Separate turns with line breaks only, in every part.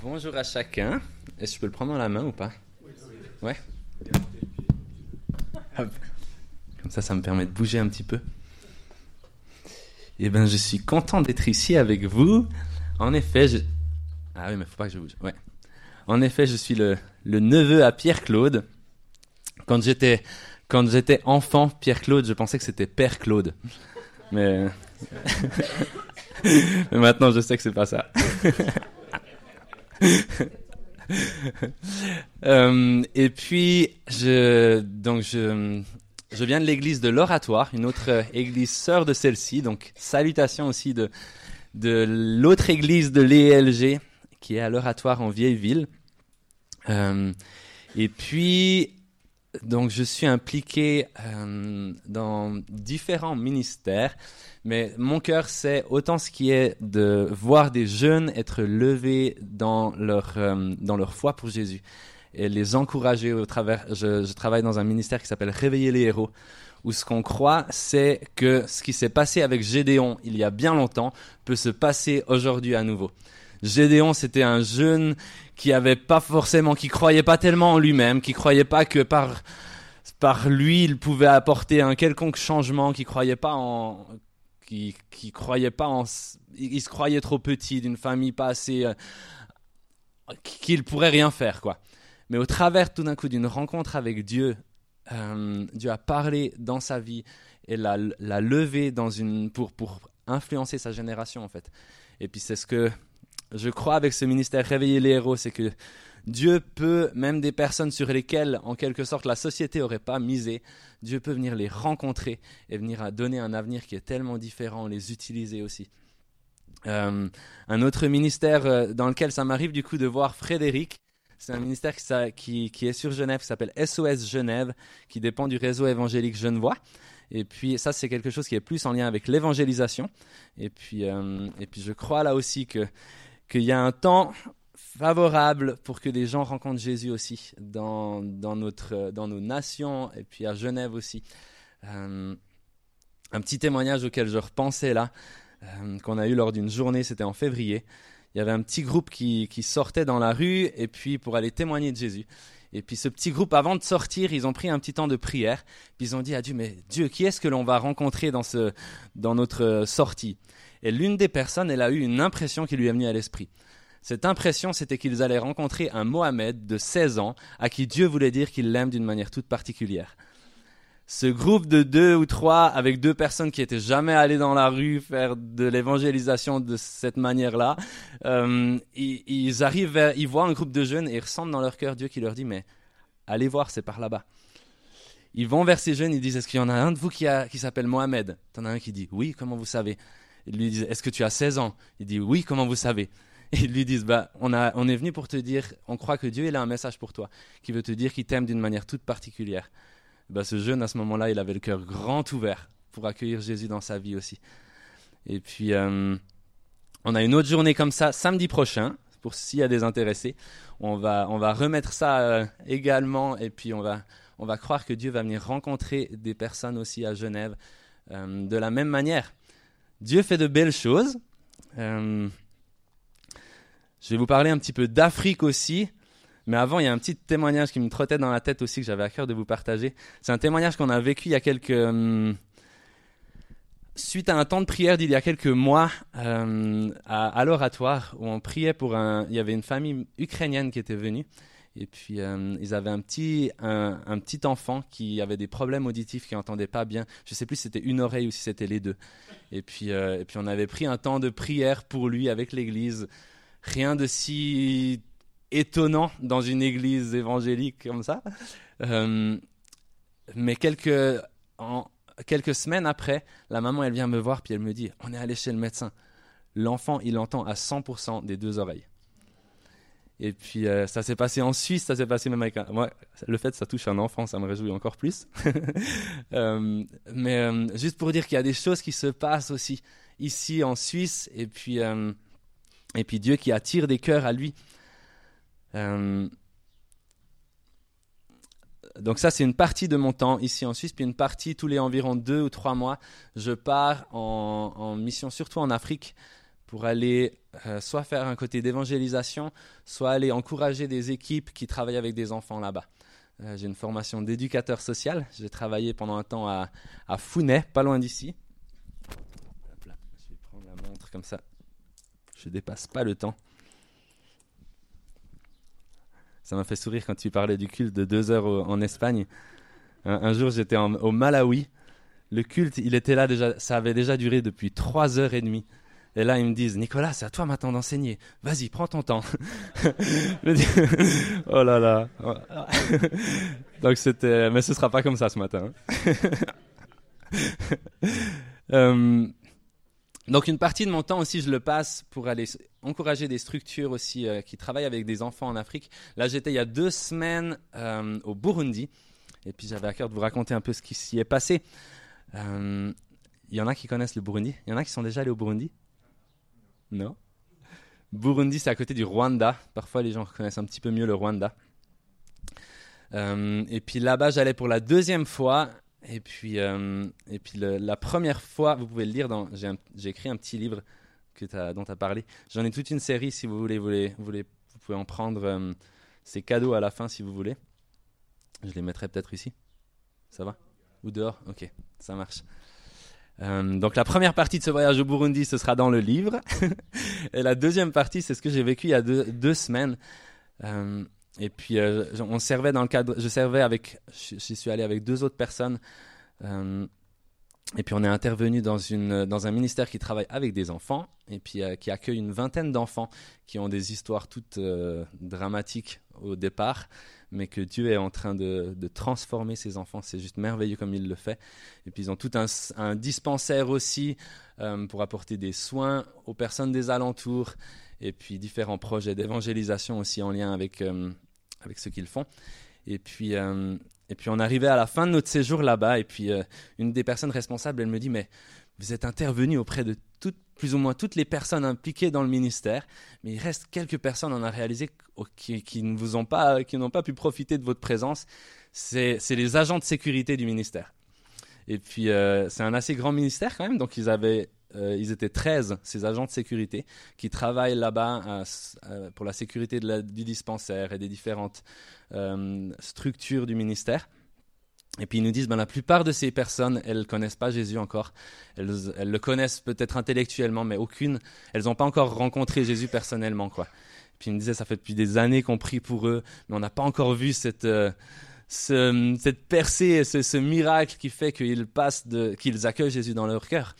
Bonjour à chacun. Est-ce que je peux le prendre dans la main ou pas? Ouais. Comme ça, ça me permet de bouger un petit peu. Eh bien, je suis content d'être ici avec vous. En effet, je... Ah oui, mais faut pas que je bouge. Ouais. En effet, je suis le, neveu à Pierre-Claude. Quand j'étais quand j'étais enfant, Pierre-Claude, je pensais que c'était Père Claude. Mais... mais maintenant, je sais que c'est pas ça. Euh, et puis, je, donc je, viens de l'église de l'Oratoire, une autre église sœur de celle-ci. Donc, salutations aussi de, de l'autre église de l'ELG, qui est à l'Oratoire en Vieille-Ville. Euh, et puis, donc, je suis impliqué euh, dans différents ministères, mais mon cœur, c'est autant ce qui est de voir des jeunes être levés dans leur, euh, dans leur foi pour Jésus et les encourager au travers. Je, je travaille dans un ministère qui s'appelle Réveiller les héros, où ce qu'on croit, c'est que ce qui s'est passé avec Gédéon il y a bien longtemps peut se passer aujourd'hui à nouveau. Gédéon, c'était un jeune qui avait pas forcément, qui croyait pas tellement en lui-même, qui croyait pas que par par lui il pouvait apporter un quelconque changement, qui croyait pas en, qui qui croyait pas en, il se croyait trop petit, d'une famille pas assez, euh, qu'il pourrait rien faire quoi. Mais au travers tout d'un coup d'une rencontre avec Dieu, euh, Dieu a parlé dans sa vie et l'a, levé dans une pour pour influencer sa génération en fait. Et puis c'est ce que je crois avec ce ministère Réveiller les héros, c'est que Dieu peut, même des personnes sur lesquelles, en quelque sorte, la société n'aurait pas misé, Dieu peut venir les rencontrer et venir donner un avenir qui est tellement différent, les utiliser aussi. Euh, un autre ministère euh, dans lequel ça m'arrive du coup de voir Frédéric, c'est un ministère qui, qui, est sur Genève, qui s'appelle SOS Genève, qui dépend du réseau évangélique Genevois. Et puis ça, c'est quelque chose qui est plus en lien avec l'évangélisation. Et euh, et puis je crois là aussi que qu'il y a un temps favorable pour que les gens rencontrent Jésus aussi dans, dans, notre, dans nos nations et puis à Genève aussi. Euh, un petit témoignage auquel je repensais là, euh, qu'on a eu lors d'une journée, c'était en février. Il y avait un petit groupe qui, qui sortait dans la rue et puis pour aller témoigner de Jésus. Et puis ce petit groupe, avant de sortir, ils ont pris un petit temps de prière. Puis ils ont dit à Dieu, mais Dieu, qui est-ce que l'on va rencontrer dans, ce, dans notre sortie? Et l'une des personnes, elle a eu une impression qui lui est venue à l'esprit. Cette impression, c'était qu'ils allaient rencontrer un Mohamed de 16 ans à qui Dieu voulait dire qu'il l'aime d'une manière toute particulière. Ce groupe de deux ou trois avec deux personnes qui étaient jamais allées dans la rue faire de l'évangélisation de cette manière-là, euh, ils, arrivent, ils voient un groupe de jeunes et ils ressentent dans leur cœur Dieu qui leur dit mais allez voir, c'est par là-bas. Ils vont vers ces jeunes, ils disent est-ce qu'il y en a un de vous qui, qui s'appelle Mohamed T'en as un qui dit oui, comment vous savez? Ils lui disent est-ce que tu as 16 ans? Il dit oui, comment vous savez? Et ils lui disent bah, on, a, on est venu pour te dire, on croit que Dieu il a un message pour toi, qui veut te dire qu'il t'aime d'une manière toute particulière. Bah, ce jeune, à ce moment-là, il avait le cœur grand ouvert pour accueillir Jésus dans sa vie aussi. Et puis, euh, on a une autre journée comme ça samedi prochain, pour s'il y a des intéressés. On va, on va remettre ça euh, également, et puis on va, on va croire que Dieu va venir rencontrer des personnes aussi à Genève euh, de la même manière. Dieu fait de belles choses. Euh, je vais vous parler un petit peu d'Afrique aussi. Mais avant, il y a un petit témoignage qui me trottait dans la tête aussi que j'avais à cœur de vous partager. C'est un témoignage qu'on a vécu il y a quelques... Hum, suite à un temps de prière d'il y a quelques mois euh, à, à l'oratoire, où on priait pour un... Il y avait une famille ukrainienne qui était venue. Et puis, euh, ils avaient un petit, un, petit enfant qui avait des problèmes auditifs, qui n'entendait pas bien. Je ne sais plus si c'était une oreille ou si c'était les deux. Et puis, euh, et puis, on avait pris un temps de prière pour lui avec l'église rien de si étonnant dans une église évangélique comme ça. Euh, mais quelques, en, quelques semaines après, la maman, elle vient me voir, puis elle me dit, on est allé chez le médecin. L'enfant, il entend à 100% des deux oreilles. Et puis euh, ça s'est passé en Suisse, ça s'est passé même avec un... Moi, le fait que ça touche un enfant, ça me réjouit encore plus. euh, mais euh, juste pour dire qu'il y a des choses qui se passent aussi ici en Suisse, et puis et puis Dieu qui attire des cœurs à lui. Donc ça, c'est une partie de mon temps ici en Suisse, puis une partie tous les environ deux ou trois mois, je pars en mission, surtout en Afrique, pour aller euh, soit faire un côté d'évangélisation, soit aller encourager des équipes qui travaillent avec des enfants là-bas. Euh, j'ai une formation d'éducateur social. J'ai travaillé pendant un temps à, à pas loin d'ici. Je vais prendre la montre comme ça. Je dépasse pas le temps. Ça m'a fait sourire quand tu parlais du culte de deux heures en Espagne. Un, jour, j'étais au Malawi. Le culte, il était là déjà. Ça avait déjà duré depuis trois heures et demie. Et là, ils me disent, Nicolas, c'est à toi maintenant d'enseigner. Vas-y, prends ton temps. oh là là. Donc c'était, mais ce sera pas comme ça ce matin. Euh, donc une partie de mon temps aussi, je le passe pour aller encourager des structures aussi euh, qui travaillent avec des enfants en Afrique. Là, j'étais il y a deux semaines euh, au Burundi. Et puis j'avais à cœur de vous raconter un peu ce qui s'y est passé. Il y en a qui connaissent le Burundi. Il y en a qui sont déjà allés au Burundi non. Burundi, c'est à côté du Rwanda. Parfois, les gens connaissent un petit peu mieux le Rwanda. Euh, et puis là-bas, j'allais pour la deuxième fois. Et puis, euh, et puis la première fois, vous pouvez le lire, dans, j'ai, écrit un petit livre que dont tu as parlé. J'en ai toute une série, si vous voulez, vous, voulez, vous pouvez en prendre. Euh, ces cadeaux à la fin, si vous voulez. Je les mettrai peut-être ici. Ça va? Ou dehors? Ok, ça marche. Euh, donc la première partie de ce voyage au Burundi, ce sera dans le livre. et la deuxième partie, c'est ce que j'ai vécu il y a deux, semaines. Euh, et puis euh, on servait dans le cadre, je servais avec, j'y suis allé avec deux autres personnes. et puis on est intervenu dans, une, dans un ministère qui travaille avec des enfants et puis qui accueille une vingtaine d'enfants qui ont des histoires toutes dramatiques au départ mais que Dieu est en train de, transformer ses enfants. C'est juste merveilleux comme il le fait. Et puis ils ont tout un, dispensaire aussi euh, pour apporter des soins aux personnes des alentours, et puis différents projets d'évangélisation aussi en lien avec, euh, avec ce qu'ils font. Et puis, euh, et puis on arrivait à la fin de notre séjour là-bas, et puis une des personnes responsables, elle me dit, mais vous êtes intervenu auprès de plus ou moins toutes les personnes impliquées dans le ministère, mais il reste quelques personnes, on a réalisé, qui, ne vous ont pas, qui n'ont pas pu profiter de votre présence. C'est les agents de sécurité du ministère. Et puis, euh, c'est un assez grand ministère quand même, donc ils avaient euh, ils étaient 13, ces agents de sécurité, qui travaillent là-bas euh, pour la sécurité du dispensaire et des différentes structures du ministère. Et puis ils nous disent, ben, la plupart de ces personnes, elles ne connaissent pas Jésus encore. Elles, le connaissent peut-être intellectuellement, mais aucune, elles n'ont pas encore rencontré Jésus personnellement. Quoi. Puis ils me disaient, ça fait depuis des années qu'on prie pour eux, mais on n'a pas encore vu cette, euh, ce, cette percée, ce, miracle qui fait qu'ils passent accueillent Jésus dans leur cœur.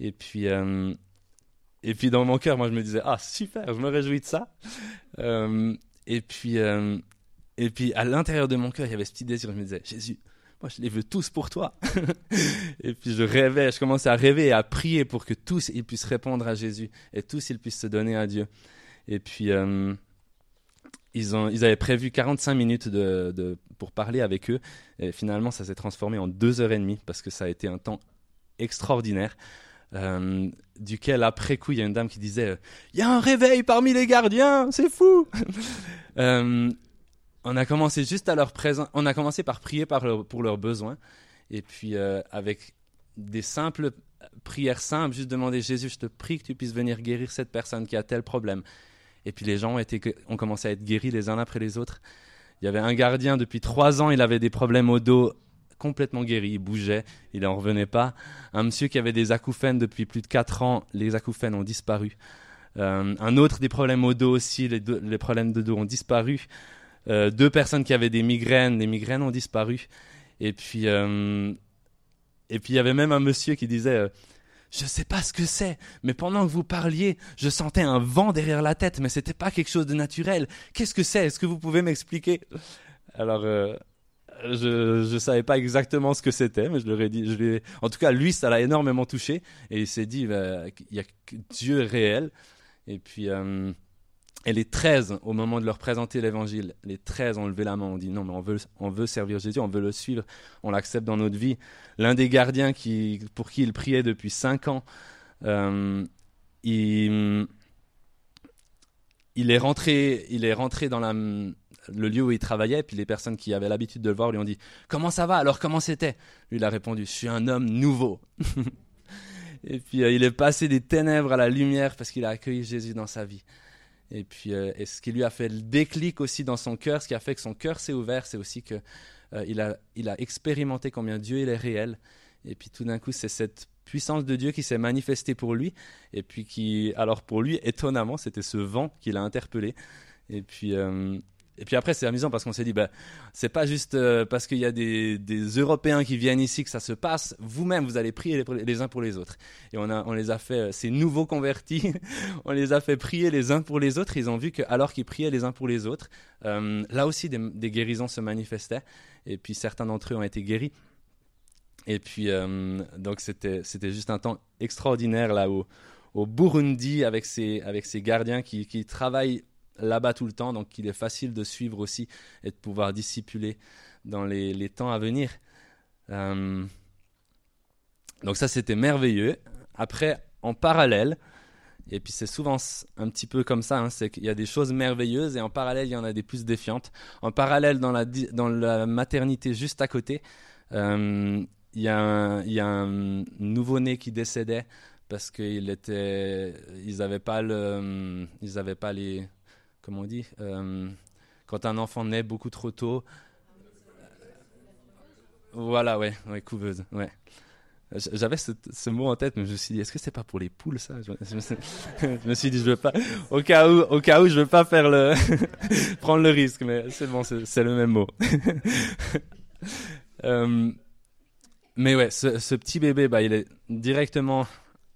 Et puis, euh, et puis dans mon cœur, moi je me disais, ah super, je me réjouis de ça. Euh, et puis, et puis à l'intérieur de mon cœur, il y avait ce petit désir, je me disais, Jésus, moi je les veux tous pour toi. et puis je rêvais, je commençais à rêver et à prier pour que tous ils puissent répondre à Jésus et tous ils puissent se donner à Dieu. Et puis euh, ils, ont, ils avaient prévu 45 minutes pour parler avec eux. Et finalement, ça s'est transformé en deux heures et demie parce que ça a été un temps extraordinaire. Euh, duquel après coup il y a une dame qui disait il y a un réveil parmi les gardiens c'est fou euh, on a commencé juste à leur présent, on a commencé par prier pour leurs besoins, et puis euh, avec des simples prières simples, juste demander Jésus, je te prie que tu puisses venir guérir cette personne qui a tel problème. Et puis les gens ont, été, ont commencé à être guéris les uns après les autres. Il y avait un gardien depuis trois ans, il avait des problèmes au dos complètement guéri, il bougeait, il n'en revenait pas. Un monsieur qui avait des acouphènes depuis plus de quatre ans, les acouphènes ont disparu. Euh, un autre des problèmes au dos aussi, les, les problèmes de dos ont disparu. Euh, deux personnes qui avaient des migraines, les migraines ont disparu. Et puis, euh, et puis il y avait même un monsieur qui disait, euh, je ne sais pas ce que c'est, mais pendant que vous parliez, je sentais un vent derrière la tête, mais c'était pas quelque chose de naturel. Qu'est-ce que c'est? Est-ce que vous pouvez m'expliquer Alors, je ne savais pas exactement ce que c'était, mais je leur ai dit, je en tout cas, lui, ça l'a énormément touché, et il s'est dit, bah, il y a Dieu réel. Et puis, et les 13, au moment de leur présenter l'évangile, les 13 ont levé la main, ont dit non, mais on veut, on veut servir Jésus, on veut le suivre, on l'accepte dans notre vie. L'un des gardiens qui, pour qui il priait depuis 5 ans, euh, il, est rentré, il est rentré dans le lieu où il travaillait, puis les personnes qui avaient l'habitude de le voir lui ont dit Comment ça va? Alors comment c'était? Lui, il a répondu Je suis un homme nouveau. Et puis il est passé des ténèbres à la lumière parce qu'il a accueilli Jésus dans sa vie. Et puis, et ce qui lui a fait le déclic aussi dans son cœur, ce qui a fait que son cœur s'est ouvert, c'est aussi que il, a, il a expérimenté combien Dieu il est réel. Et puis tout d'un coup, c'est cette puissance de Dieu qui s'est manifestée pour lui. Et puis qui, alors pour lui, étonnamment, c'était ce vent qui l'a interpellé. Et puis, euh, et puis après, c'est amusant parce qu'on s'est dit, bah, c'est pas juste euh, parce qu'il y a des, des, Européens qui viennent ici que ça se passe. Vous-même, vous allez prier les, uns pour les autres. Et on, a, on les a fait, euh, ces nouveaux convertis, on les a fait prier les uns pour les autres. Ils ont vu que alors qu'ils priaient les uns pour les autres, là aussi, des, des guérisons se manifestaient. Et puis certains d'entre eux ont été guéris. Et puis, euh, donc, c'était, juste un temps extraordinaire là au, Burundi avec ses, avec gardiens qui, qui travaillent là-bas tout le temps. Donc, il est facile de suivre aussi et de pouvoir discipuler dans les, les temps à venir. Euh, donc, ça, c'était merveilleux. Après, en parallèle, et puis c'est souvent un petit peu comme ça, hein, c'est qu'il y a des choses merveilleuses et en parallèle, il y en a des plus défiantes. En parallèle, dans la, dans la maternité juste à côté, euh, il y a un, nouveau-né qui décédait parce qu'ils n'avaient pas le, ils avaient pas les, comment on dit, euh, quand un enfant naît beaucoup trop tôt. Voilà, ouais, ouais, couveuse, ouais. J'avais ce, mot en tête, mais je me suis dit, est-ce que c'est pas pour les poules ça? Je, me suis dit, je veux pas, au cas où, au cas où, je veux pas faire le, prendre le risque, mais c'est bon, c'est le même mot. euh, mais ouais, ce, petit bébé, bah, il est directement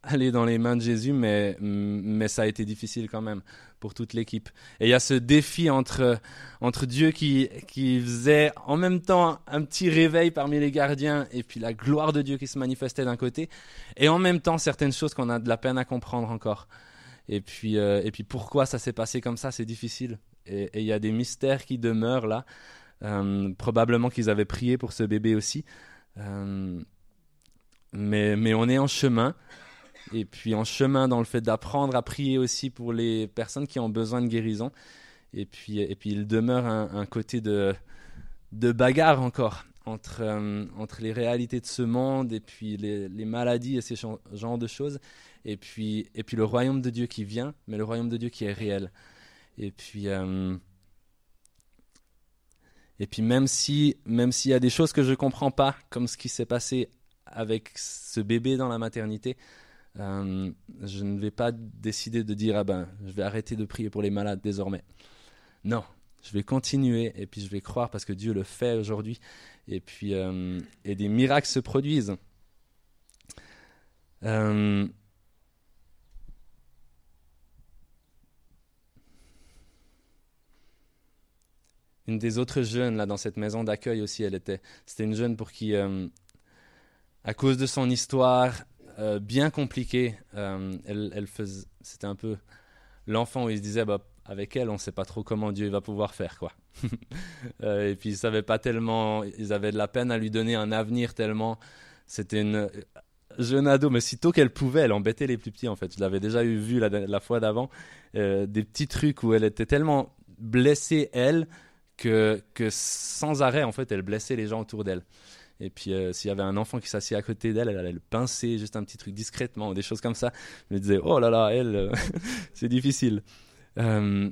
allé dans les mains de Jésus, mais, mais ça a été difficile quand même pour toute l'équipe. Et il y a ce défi entre, entre Dieu qui, qui faisait en même temps un petit réveil parmi les gardiens et puis la gloire de Dieu qui se manifestait d'un côté, et en même temps certaines choses qu'on a de la peine à comprendre encore. Et puis, euh, et puis pourquoi ça s'est passé comme ça, c'est difficile. Et il y a des mystères qui demeurent là. Euh, probablement qu'ils avaient prié pour ce bébé aussi. Euh, mais, mais on est en chemin. Et puis en chemin dans le fait d'apprendre à prier aussi pour les personnes qui ont besoin de guérison. Et puis, et puis il demeure un, côté de, bagarre encore entre, euh, entre les réalités de ce monde et puis les, maladies et ces genres de choses. Et puis, et puis le royaume de Dieu qui vient, mais le royaume de Dieu qui est réel. Et puis, euh, et puis même si même s'il y a des choses que je comprends pas, comme ce qui s'est passé avec ce bébé dans la maternité, euh, je ne vais pas décider de dire ah ben je vais arrêter de prier pour les malades désormais. Non, je vais continuer et puis je vais croire parce que Dieu le fait aujourd'hui et puis euh, et des miracles se produisent. Euh, une des autres jeunes là dans cette maison d'accueil aussi, elle était, c'était une jeune pour qui, à cause de son histoire euh, bien compliquée, euh, elle, faisait, c'était un peu l'enfant où il se disait, bah, avec elle, on ne sait pas trop comment Dieu va pouvoir faire quoi. et puis ils savaient pas tellement, ils avaient de la peine à lui donner un avenir tellement, c'était une jeune ado, mais sitôt qu'elle pouvait, elle embêtait les plus petits en fait. Je l'avais déjà eu vu la, la fois d'avant, des petits trucs où elle était tellement blessée elle que, que sans arrêt, en fait, elle blessait les gens autour d'elle. Et puis, euh, s'il y avait un enfant qui s'assied à côté d'elle, elle allait le pincer, juste un petit truc discrètement, des choses comme ça. Je me disais, oh là là, elle, euh, c'est difficile. Euh,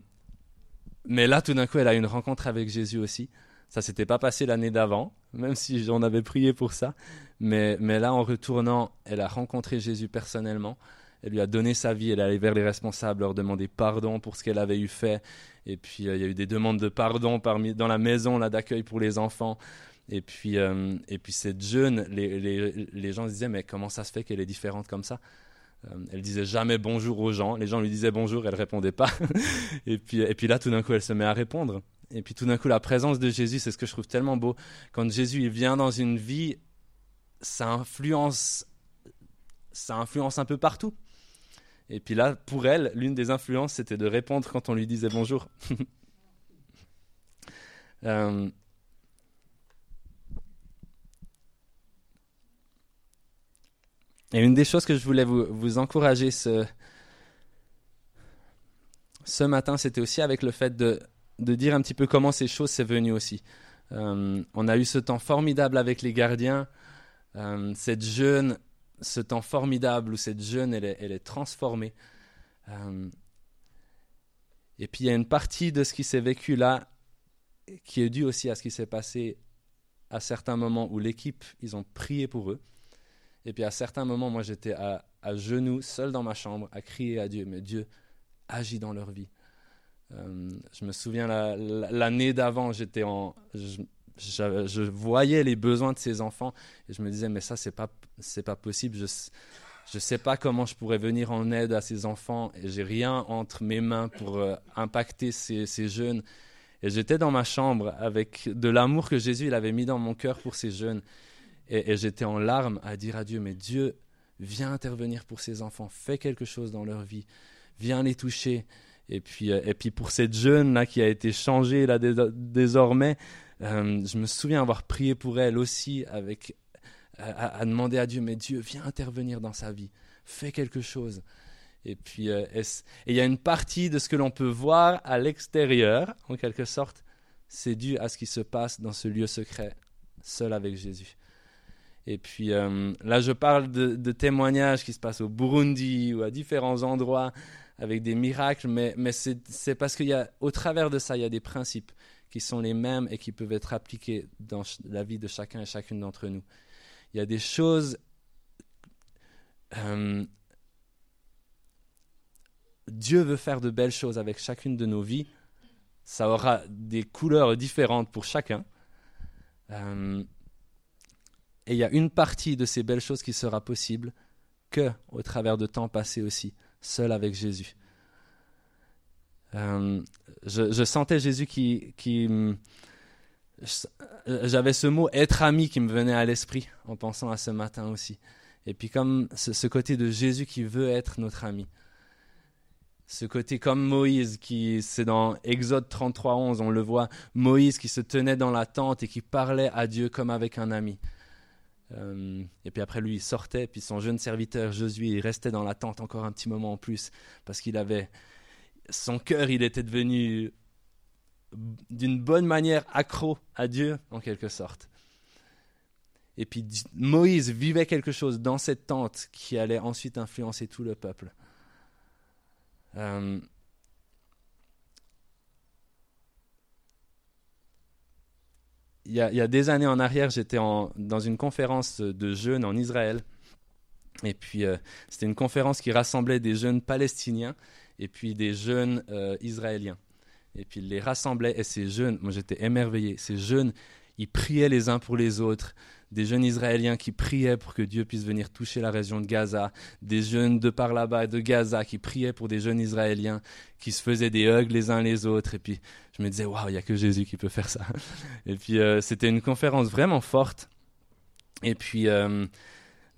mais là, tout d'un coup, elle a une rencontre avec Jésus aussi. Ça s'était pas passé l'année d'avant, même si j'en avais prié pour ça. Mais, mais là, en retournant, elle a rencontré Jésus personnellement. Elle lui a donné sa vie, elle est allée vers les responsables, leur demander pardon pour ce qu'elle avait eu fait. Et puis, il y a eu des demandes de pardon parmi, dans la maison là, d'accueil pour les enfants. Et puis, euh, et puis cette jeune, les, les, les, gens se disaient, mais comment ça se fait qu'elle est différente comme ça? Euh, Elle disait jamais bonjour aux gens. Les gens lui disaient bonjour, elle répondait pas. et, puis, et puis là, tout d'un coup, elle se met à répondre. Et puis tout d'un coup, la présence de Jésus, c'est ce que je trouve tellement beau. Quand Jésus vient dans une vie, ça influence, ça influence un peu partout. Et puis là, pour elle, l'une des influences, c'était de répondre quand on lui disait bonjour. Euh, et une des choses que je voulais vous, encourager ce, ce matin, c'était aussi avec le fait de, de, dire un petit peu comment ces choses s'est venues aussi. Euh, on a eu ce temps formidable avec les gardiens. Euh, cette jeune ce temps formidable où cette jeune, elle est, elle est transformée. Euh, et puis il y a une partie de ce qui s'est vécu là qui est due aussi à ce qui s'est passé à certains moments où l'équipe, ils ont prié pour eux. Et puis à certains moments, moi j'étais à, genoux, seul dans ma chambre, à crier à Dieu, mais Dieu agit dans leur vie. Euh, je me souviens l'année d'avant, j'étais en, je, voyais les besoins de ces enfants et je me disais mais ça c'est pas c'est pas possible. Je je sais pas comment je pourrais venir en aide à ces enfants et j'ai rien entre mes mains pour euh, impacter ces, ces jeunes. Et j'étais dans ma chambre avec de l'amour que Jésus il avait mis dans mon cœur pour ces jeunes. Et, j'étais en larmes à dire à Dieu, mais Dieu, viens intervenir pour ces enfants, fais quelque chose dans leur vie, viens les toucher. Et puis, euh, et puis pour cette jeune là qui a été changée là désormais, euh, je me souviens avoir prié pour elle aussi avec à, demander à Dieu, mais Dieu, viens intervenir dans sa vie, fais quelque chose. Et puis, euh, il y a une partie de ce que l'on peut voir à l'extérieur, en quelque sorte, c'est dû à ce qui se passe dans ce lieu secret, seul avec Jésus. Et puis euh, là, je parle de, témoignages qui se passent au Burundi ou à différents endroits avec des miracles, mais, c'est parce qu'au travers de ça, il y a des principes qui sont les mêmes et qui peuvent être appliqués dans la vie de chacun et chacune d'entre nous. Il y a des choses... Euh, Dieu veut faire de belles choses avec chacune de nos vies. Ça aura des couleurs différentes pour chacun. Euh, et il y a une partie de ces belles choses qui sera possible que au travers de temps passé aussi, seul avec Jésus. Euh, je, sentais Jésus qui, qui j'avais ce mot être ami qui me venait à l'esprit en pensant à ce matin aussi. Et puis comme ce, côté de Jésus qui veut être notre ami. Ce côté comme Moïse, qui c'est dans Exode 33, 11, on le voit, Moïse qui se tenait dans la tente et qui parlait à Dieu comme avec un ami. Euh, et puis après lui, il sortait, puis son jeune serviteur Josué, il restait dans la tente encore un petit moment en plus, parce qu'il avait son cœur, il était devenu d'une bonne manière accro à Dieu, en quelque sorte. Et puis Moïse vivait quelque chose dans cette tente qui allait ensuite influencer tout le peuple. Euh, il, y a, des années en arrière, j'étais dans une conférence de jeunes en Israël. Et puis, euh, c'était une conférence qui rassemblait des jeunes palestiniens et puis des jeunes euh, israéliens et puis il les rassemblait. Et ces jeunes, moi j'étais émerveillé, ces jeunes, ils priaient les uns pour les autres. Des jeunes Israéliens qui priaient pour que Dieu puisse venir toucher la région de Gaza. Des jeunes de par là-bas, de Gaza, qui priaient pour des jeunes Israéliens qui se faisaient des hugs les uns les autres. Et puis je me disais, waouh, il n'y a que Jésus qui peut faire ça. Et puis euh, c'était une conférence vraiment forte. Et puis euh,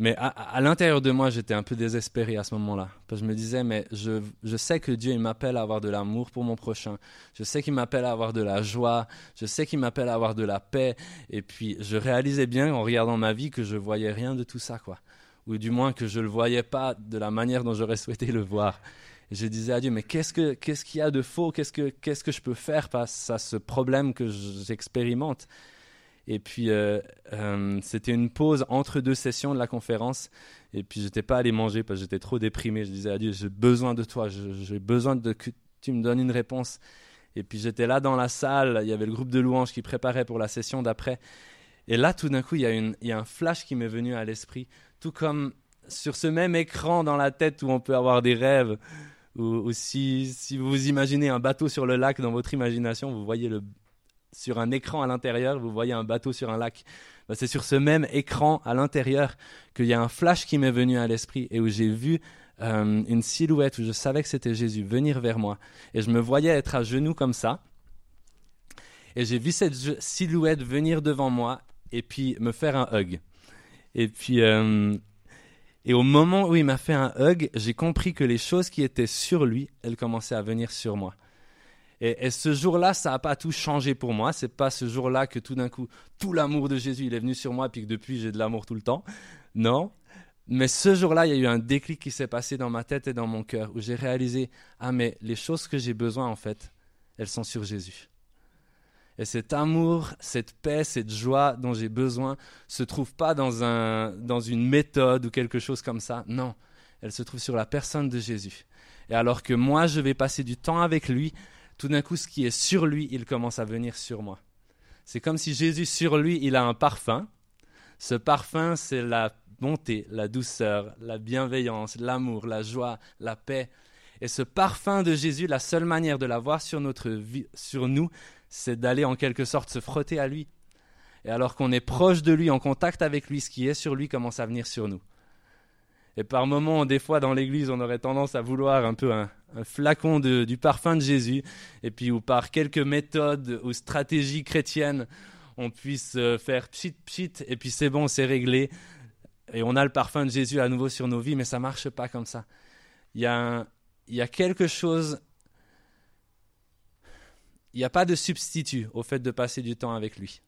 mais à, l'intérieur de moi, j'étais un peu désespéré à ce moment-là. Je me disais, mais je, je sais que Dieu, il m'appelle à avoir de l'amour pour mon prochain. Je sais qu'il m'appelle à avoir de la joie. Je sais qu'il m'appelle à avoir de la paix. Et puis, je réalisais bien en regardant ma vie que je voyais rien de tout ça, quoi. Ou du moins que je ne le voyais pas de la manière dont j'aurais souhaité le voir. Et je disais à Dieu, mais qu'est-ce qu'il y a de faux? Qu'est-ce que, qu'est-ce que je peux faire face à ce problème que j'expérimente? Et puis, euh, euh, c'était une pause entre deux sessions de la conférence. Et puis, j'étais pas allé manger parce que j'étais trop déprimé. Je disais à Dieu, j'ai besoin de toi. J'ai besoin de que tu me donnes une réponse. Et puis, j'étais là dans la salle. Il y avait le groupe de louanges qui préparait pour la session d'après. Et là, tout d'un coup, il y, a y a un flash qui m'est venu à l'esprit. Tout comme sur ce même écran dans la tête où on peut avoir des rêves. Ou, si, si vous imaginez un bateau sur le lac dans votre imagination, vous voyez le, sur un écran à l'intérieur, vous voyez un bateau sur un lac. Bah, c'est sur ce même écran à l'intérieur qu'il y a un flash qui m'est venu à l'esprit et où j'ai vu euh, une silhouette où je savais que c'était Jésus venir vers moi. Et je me voyais être à genoux comme ça. Et j'ai vu cette silhouette venir devant moi et puis me faire un hug. Et puis, euh, et au moment où il m'a fait un hug, j'ai compris que les choses qui étaient sur lui, elles commençaient à venir sur moi. Et, ce jour-là, ça n'a pas tout changé pour moi. C'est pas ce jour-là que tout d'un coup, tout l'amour de Jésus, il est venu sur moi, puis que depuis, j'ai de l'amour tout le temps. Non. Mais ce jour-là, il y a eu un déclic qui s'est passé dans ma tête et dans mon cœur, où j'ai réalisé, ah mais les choses que j'ai besoin, en fait, elles sont sur Jésus. Et cet amour, cette paix, cette joie dont j'ai besoin se trouve pas dans, un, dans une méthode ou quelque chose comme ça. Non, elle se trouve sur la personne de Jésus. Et alors que moi, je vais passer du temps avec lui, tout d'un coup, ce qui est sur lui, il commence à venir sur moi. C'est comme si Jésus, sur lui, il a un parfum. Ce parfum, c'est la bonté, la douceur, la bienveillance, l'amour, la joie, la paix. Et ce parfum de Jésus, la seule manière de l'avoir sur, notre vie, sur nous, c'est d'aller en quelque sorte se frotter à lui. Et alors qu'on est proche de lui, en contact avec lui, ce qui est sur lui commence à venir sur nous. Et par moments, des fois dans l'église, on aurait tendance à vouloir un peu un, flacon du parfum de Jésus, et puis ou par quelques méthodes ou stratégies chrétiennes, on puisse euh, faire pchit pchit, et puis c'est bon, c'est réglé, et on a le parfum de Jésus à nouveau sur nos vies, mais ça marche pas comme ça. Il y a, il y a quelque chose il n'y a pas de substitut au fait de passer du temps avec lui.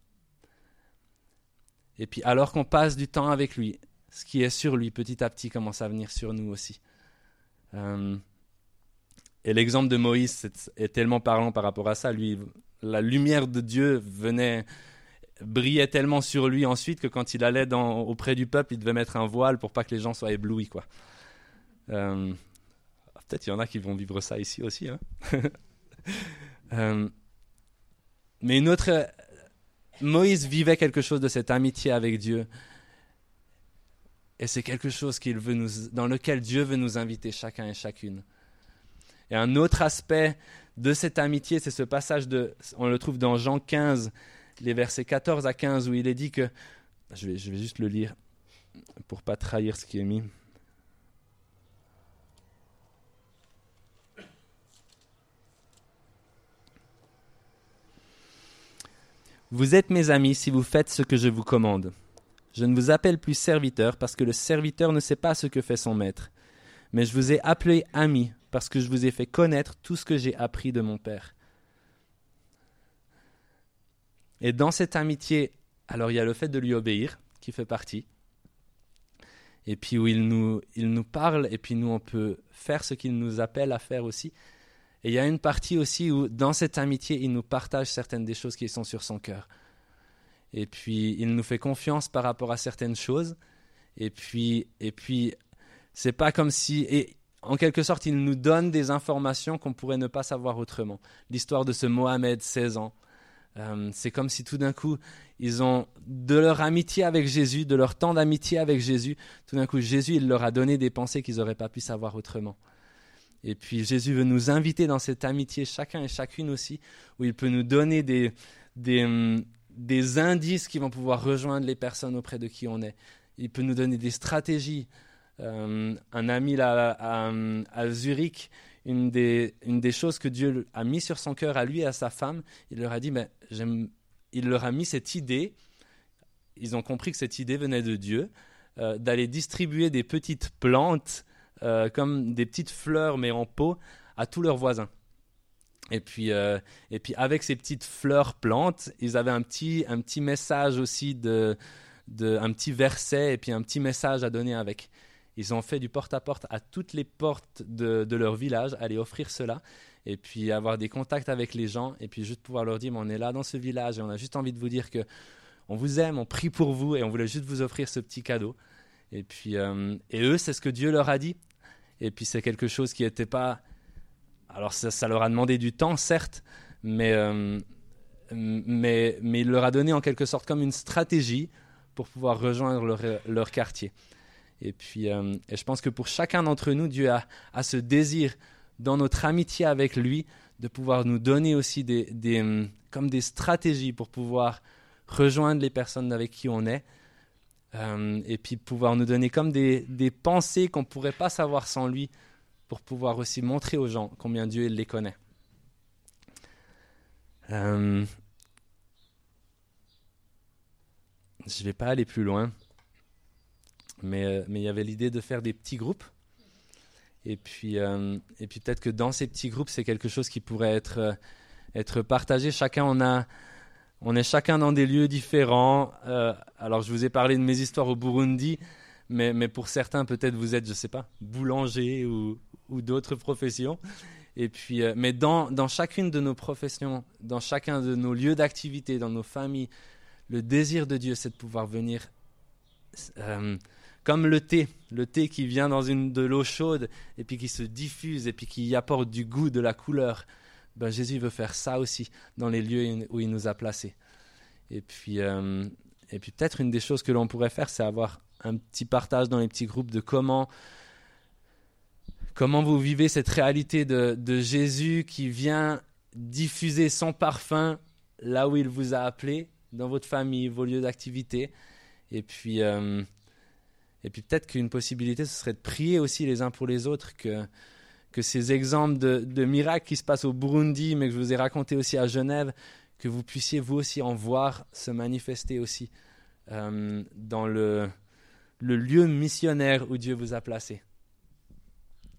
Et puis alors qu'on passe du temps avec lui, ce qui est sur lui petit à petit commence à venir sur nous aussi. Euh, et l'exemple de Moïse est, tellement parlant par rapport à ça. Lui, la lumière de Dieu venait brillait tellement sur lui ensuite que quand il allait auprès du peuple, il devait mettre un voile pour pas que les gens soient éblouis. Quoi. Euh, peut-être il y en a qui vont vivre ça ici aussi. Hein Euh, mais une autre, Moïse vivait quelque chose de cette amitié avec Dieu. Et c'est quelque chose qu'il veut nous, dans lequel Dieu veut nous inviter chacun et chacune. Et un autre aspect de cette amitié, c'est ce passage de, on le trouve dans Jean 15, les versets 14 à 15, où il est dit que, je vais, je vais juste le lire pour pas trahir ce qui est mis. Vous êtes mes amis si vous faites ce que je vous commande. Je ne vous appelle plus serviteur parce que le serviteur ne sait pas ce que fait son maître. Mais je vous ai appelé ami parce que je vous ai fait connaître tout ce que j'ai appris de mon Père. Et dans cette amitié, alors il y a le fait de lui obéir qui fait partie. Et puis où il nous, il nous parle et puis nous on peut faire ce qu'il nous appelle à faire aussi. Et il y a une partie aussi où, dans cette amitié, il nous partage certaines des choses qui sont sur son cœur. Et puis, il nous fait confiance par rapport à certaines choses. Et puis, et puis, c'est pas comme si, et en quelque sorte, il nous donne des informations qu'on pourrait ne pas savoir autrement. L'histoire de ce Mohamed, 16 ans, euh, c'est comme si tout d'un coup, ils ont de leur amitié avec Jésus, de leur temps d'amitié avec Jésus, tout d'un coup, Jésus, il leur a donné des pensées qu'ils n'auraient pas pu savoir autrement. Et puis Jésus veut nous inviter dans cette amitié, chacun et chacune aussi, où il peut nous donner des, des, hum, des indices qui vont pouvoir rejoindre les personnes auprès de qui on est. Il peut nous donner des stratégies. Euh, un ami là, à, Zurich, une des, une des choses que Dieu a mis sur son cœur à lui et à sa femme, il leur a dit, mais il leur a mis cette idée, ils ont compris que cette idée venait de Dieu, euh, d'aller distribuer des petites plantes euh, comme des petites fleurs mais en pot à tous leurs voisins. Et puis, euh, et puis avec ces petites fleurs plantes, ils avaient un petit, un petit message aussi, de, de, un petit verset et puis un petit message à donner avec. Ils ont fait du porte-à-porte -à, toutes les portes de, leur village, aller offrir cela, et puis avoir des contacts avec les gens, et puis juste pouvoir leur dire, on est là dans ce village, et on a juste envie de vous dire que on vous aime, on prie pour vous, et on voulait juste vous offrir ce petit cadeau. Et puis, euh, et eux, c'est ce que Dieu leur a dit. Et puis c'est quelque chose qui n'était pas... Alors ça, leur a demandé du temps, certes, mais, euh, mais, mais il leur a donné en quelque sorte comme une stratégie pour pouvoir rejoindre leur, leur quartier. Et puis euh, et je pense que pour chacun d'entre nous, Dieu a, a, ce désir dans notre amitié avec lui de pouvoir nous donner aussi des, des, comme des stratégies pour pouvoir rejoindre les personnes avec qui on est euh, et puis pouvoir nous donner comme des, des pensées qu'on ne pourrait pas savoir sans lui pour pouvoir aussi montrer aux gens combien Dieu les connaît. Euh, je ne vais pas aller plus loin, mais, euh, mais il y avait l'idée de faire des petits groupes. Et puis, et puis peut-être que dans ces petits groupes, c'est quelque chose qui pourrait être, être partagé. Chacun en a on est chacun dans des lieux différents. Euh, alors, je vous ai parlé de mes histoires au Burundi, mais, pour certains, peut-être vous êtes, je ne sais pas, boulanger ou, d'autres professions. Et puis, euh, mais dans, dans chacune de nos professions, dans chacun de nos lieux d'activité, dans nos familles, le désir de Dieu, c'est de pouvoir venir euh, comme le thé, le thé qui vient dans une, de l'eau chaude et puis qui se diffuse et puis qui apporte du goût, de la couleur. Ben, Jésus veut faire ça aussi dans les lieux où il nous a placés. Et puis, euh, et puis peut-être une des choses que l'on pourrait faire, c'est avoir un petit partage dans les petits groupes de comment, comment vous vivez cette réalité de, de Jésus qui vient diffuser son parfum là où il vous a appelé, dans votre famille, vos lieux d'activité. Et puis, euh, et puis peut-être qu'une possibilité, ce serait de prier aussi les uns pour les autres, que, que ces exemples de, de miracles qui se passent au Burundi, mais que je vous ai raconté aussi à Genève, que vous puissiez vous aussi en voir se manifester aussi euh, dans le, le lieu missionnaire où Dieu vous a placé.